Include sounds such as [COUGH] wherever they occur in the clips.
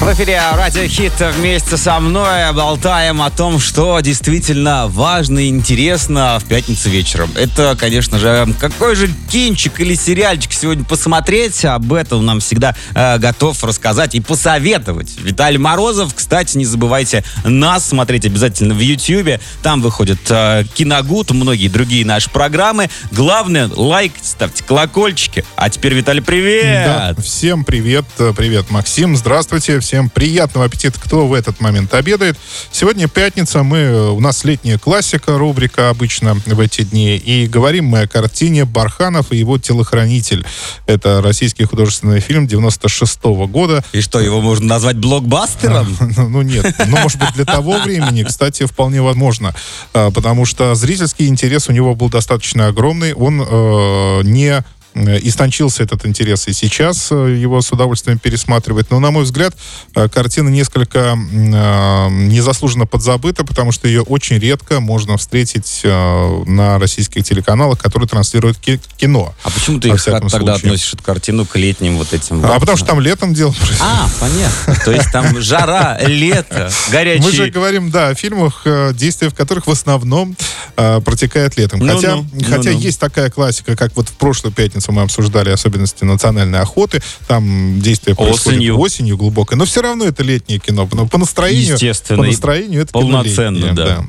В эфире Радио Хит вместе со мной болтаем о том, что действительно важно и интересно в пятницу вечером. Это, конечно же, какой же кинчик или сериальчик сегодня посмотреть. Об этом нам всегда э, готов рассказать и посоветовать. Виталий Морозов, кстати, не забывайте нас смотреть обязательно в Ютьюбе. Там выходит э, Киногуд, многие другие наши программы. Главное, лайк, ставьте колокольчики. А теперь, Виталий, привет! Да, всем привет, привет, Максим, здравствуйте, всем приятного аппетита, кто в этот момент обедает. Сегодня пятница, мы, у нас летняя классика, рубрика обычно в эти дни, и говорим мы о картине «Барханов и его телохранитель». Это российский художественный фильм 96 -го года. И что, его можно назвать блокбастером? [LAUGHS] Ну нет, ну может быть для того времени, кстати, вполне возможно, а, потому что зрительский интерес у него был достаточно огромный, он э, не Э, истончился этот интерес и сейчас э, его с удовольствием пересматривает. Но, на мой взгляд, э, картина несколько незаслуженно подзабыта, потому что ее очень редко можно встретить на российских телеканалах, которые транслируют кино. А почему ты их тогда случае. относишь эту картину к летним вот этим? А потому что там летом дело происходит. А, понятно. То есть там жара, лето, горячий. Мы же говорим, да, о фильмах, действия в которых в основном протекает летом. Ну, хотя, ну, хотя ну, есть такая классика, как вот в прошлую пятницу пятницу мы обсуждали особенности национальной охоты. Там действие происходит осенью, осенью глубокой. Но все равно это летнее кино. Но по настроению, Естественно, по настроению это полноценно, да. да.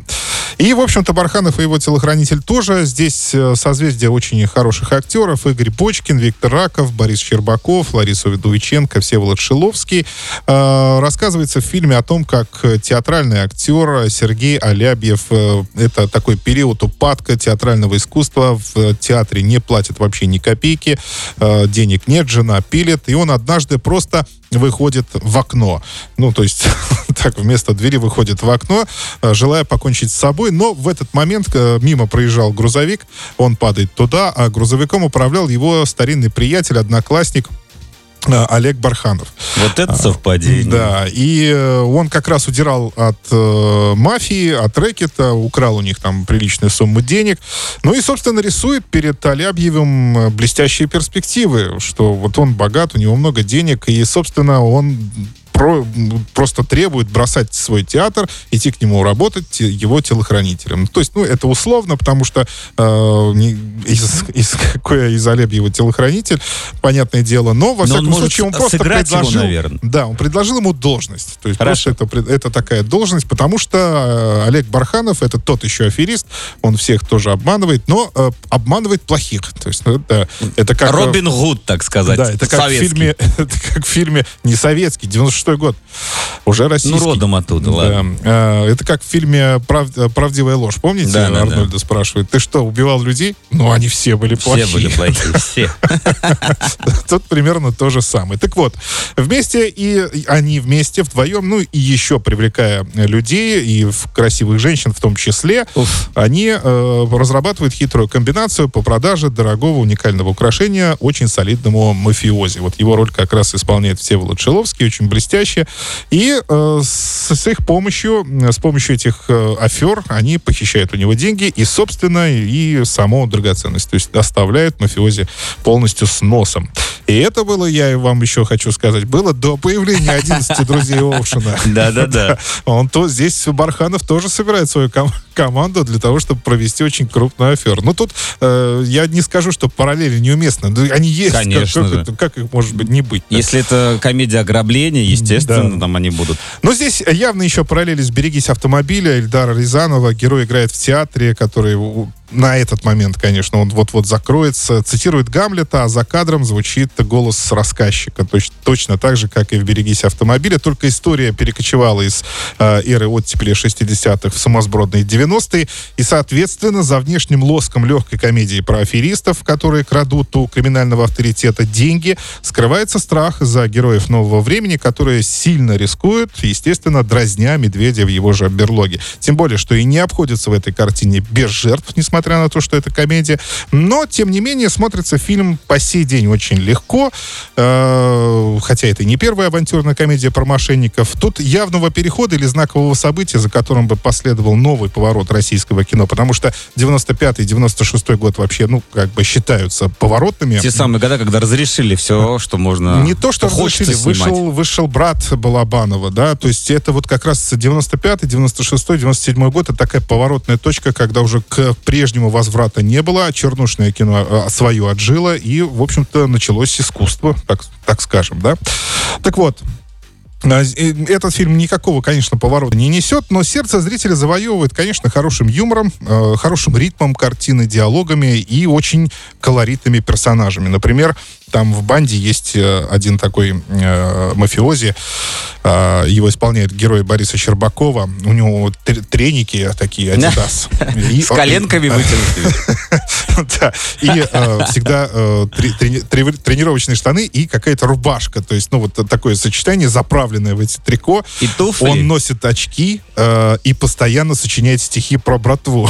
И, в общем-то, Барханов и его телохранитель тоже. Здесь э, созвездие очень хороших актеров. Игорь Бочкин, Виктор Раков, Борис Щербаков, Лариса Ведовиченко, Всеволод Шиловский. Э, рассказывается в фильме о том, как театральный актер Сергей Алябьев, э, это такой период упадка театрального искусства, в театре не платят вообще ни копейки, денег нет, жена пилит, и он однажды просто выходит в окно. Ну, то есть, [LAUGHS] так, вместо двери выходит в окно, э, желая покончить с собой. Но в этот момент э, мимо проезжал грузовик, он падает туда, а грузовиком управлял его старинный приятель, одноклассник Олег Барханов. Вот это совпадение. Да, и э, он как раз удирал от э, мафии, от рэкета, украл у них там приличную сумму денег. Ну и, собственно, рисует перед Алябьевым э, блестящие перспективы, что вот он богат, у него много денег, и, собственно, он про, просто требует бросать свой театр, идти к нему работать его телохранителем. То есть, ну, это условно, потому что э, из, из какой из Алебьева телохранитель, понятное дело, но, во но всяком случае, он просто предложил... Его, да, он предложил ему должность. То есть, Хорошо. просто это, это такая должность, потому что э, Олег Барханов, это тот еще аферист, он всех тоже обманывает, но э, обманывает плохих. То есть, ну, это, это как... Робин Гуд, так сказать. Да, это как, в фильме, [LAUGHS] это как в фильме не советский, 96 96 год. Уже российский. Ну, родом оттуда, да. ладно. А, это как в фильме Прав... «Правдивая ложь». Помните, да, да, Арнольда да. спрашивает, ты что, убивал людей? Ну, они все были плохие. Все были плохие, все. [LAUGHS] Тут примерно то же самое. Так вот, вместе и они вместе вдвоем, ну и еще привлекая людей и красивых женщин в том числе, Уф. они э, разрабатывают хитрую комбинацию по продаже дорогого уникального украшения очень солидному мафиози. Вот его роль как раз исполняет Всеволод Шиловский, очень блестящий вещи. И э, с, с их помощью, с помощью этих э, афер, они похищают у него деньги и, собственно, и саму драгоценность. То есть оставляют мафиози полностью с носом. И это было, я вам еще хочу сказать, было до появления 11 друзей Оушена. [LAUGHS] Да-да-да. [LAUGHS] Он то здесь Барханов тоже собирает свою ком- команду для того, чтобы провести очень крупную аферу. Ну тут э, я не скажу, что параллели неуместны. Они есть. Конечно. Как, как, как их может быть не быть? Если это комедия ограбления, естественно, да. там они будут. Но здесь явно еще параллели с «Берегись автомобиля» Эльдара Рязанова. Герой играет в театре, который на этот момент, конечно, он вот-вот закроется, цитирует Гамлета, а за кадром звучит голос рассказчика. Точ, точно так же, как и в «Берегись автомобиля», только история перекочевала из э, эры оттепели 60-х в сумасбродные 90-е, и, соответственно, за внешним лоском легкой комедии про аферистов, которые крадут у криминального авторитета деньги, скрывается страх за героев нового времени, которые сильно рискуют, естественно, дразня медведя в его же берлоге. Тем более, что и не обходится в этой картине без жертв, несмотря несмотря на то, что это комедия. Но, тем не менее, смотрится фильм по сей день очень легко. Э, хотя это не первая авантюрная комедия про мошенников. Тут явного перехода или знакового события, за которым бы последовал новый поворот российского кино. Потому что 95-й, 96-й год вообще, ну, как бы считаются поворотными. Те самые года, когда разрешили все, что можно... Не то, что разрешили. Вышел, вышел брат Балабанова, да, то есть это вот как раз 95-й, 96-й, 97-й год, это такая поворотная точка, когда уже к прежнему возврата не было, чернушное кино а, свое отжило, и, в общем-то, началось искусство, так, так скажем, да. Так вот, этот фильм никакого, конечно, поворота не несет, но сердце зрителя завоевывает, конечно, хорошим юмором, э, хорошим ритмом картины, диалогами и очень колоритными персонажами. Например, там в банде есть э, один такой э, мафиози, э, его исполняет герой Бориса Щербакова. У него треники такие, Адидас. [LAUGHS] С коленками [LAUGHS] вытянутыми. Да, и э, всегда э, тренировочные штаны и какая-то рубашка. То есть, ну, вот такое сочетание, заправленное в эти трико. И туфли. Он носит очки э, и постоянно сочиняет стихи про братву.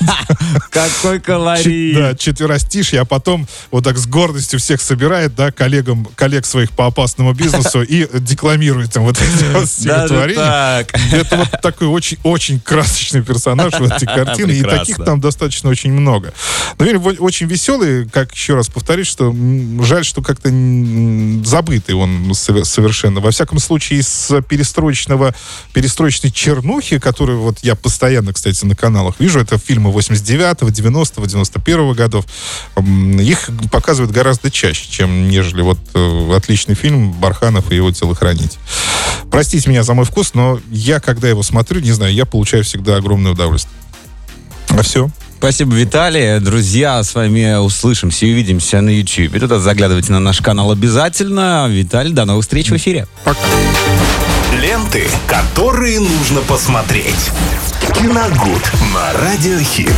[LAUGHS] Какой колорит. Да, четверостишье, а потом вот так с гордостью всех собирает, да, коллегам, коллег своих по опасному бизнесу [LAUGHS] и декламирует им вот эти вот стихотворения. Это вот такой очень, очень красочный персонаж в этой картине, и таких там достаточно очень много. Но фильм очень веселый, как еще раз повторюсь, что жаль, что как-то забытый он совершенно. Во всяком случае, из перестроечного, перестроечной чернухи, которую вот я постоянно, кстати, на каналах вижу, это фильмы 89-го, 90-го, 91-го годов, их показывают гораздо чаще чаще, чем нежели вот э, отличный фильм «Барханов и его телохранитель». Простите меня за мой вкус, но я, когда его смотрю, не знаю, я получаю всегда огромное удовольствие. А все. Спасибо, Виталий. Друзья, с вами услышимся и увидимся на YouTube. И туда заглядывайте на наш канал обязательно. Виталий, до новых встреч в эфире. Пока. Ленты, которые нужно посмотреть. Киногуд на Радиохит.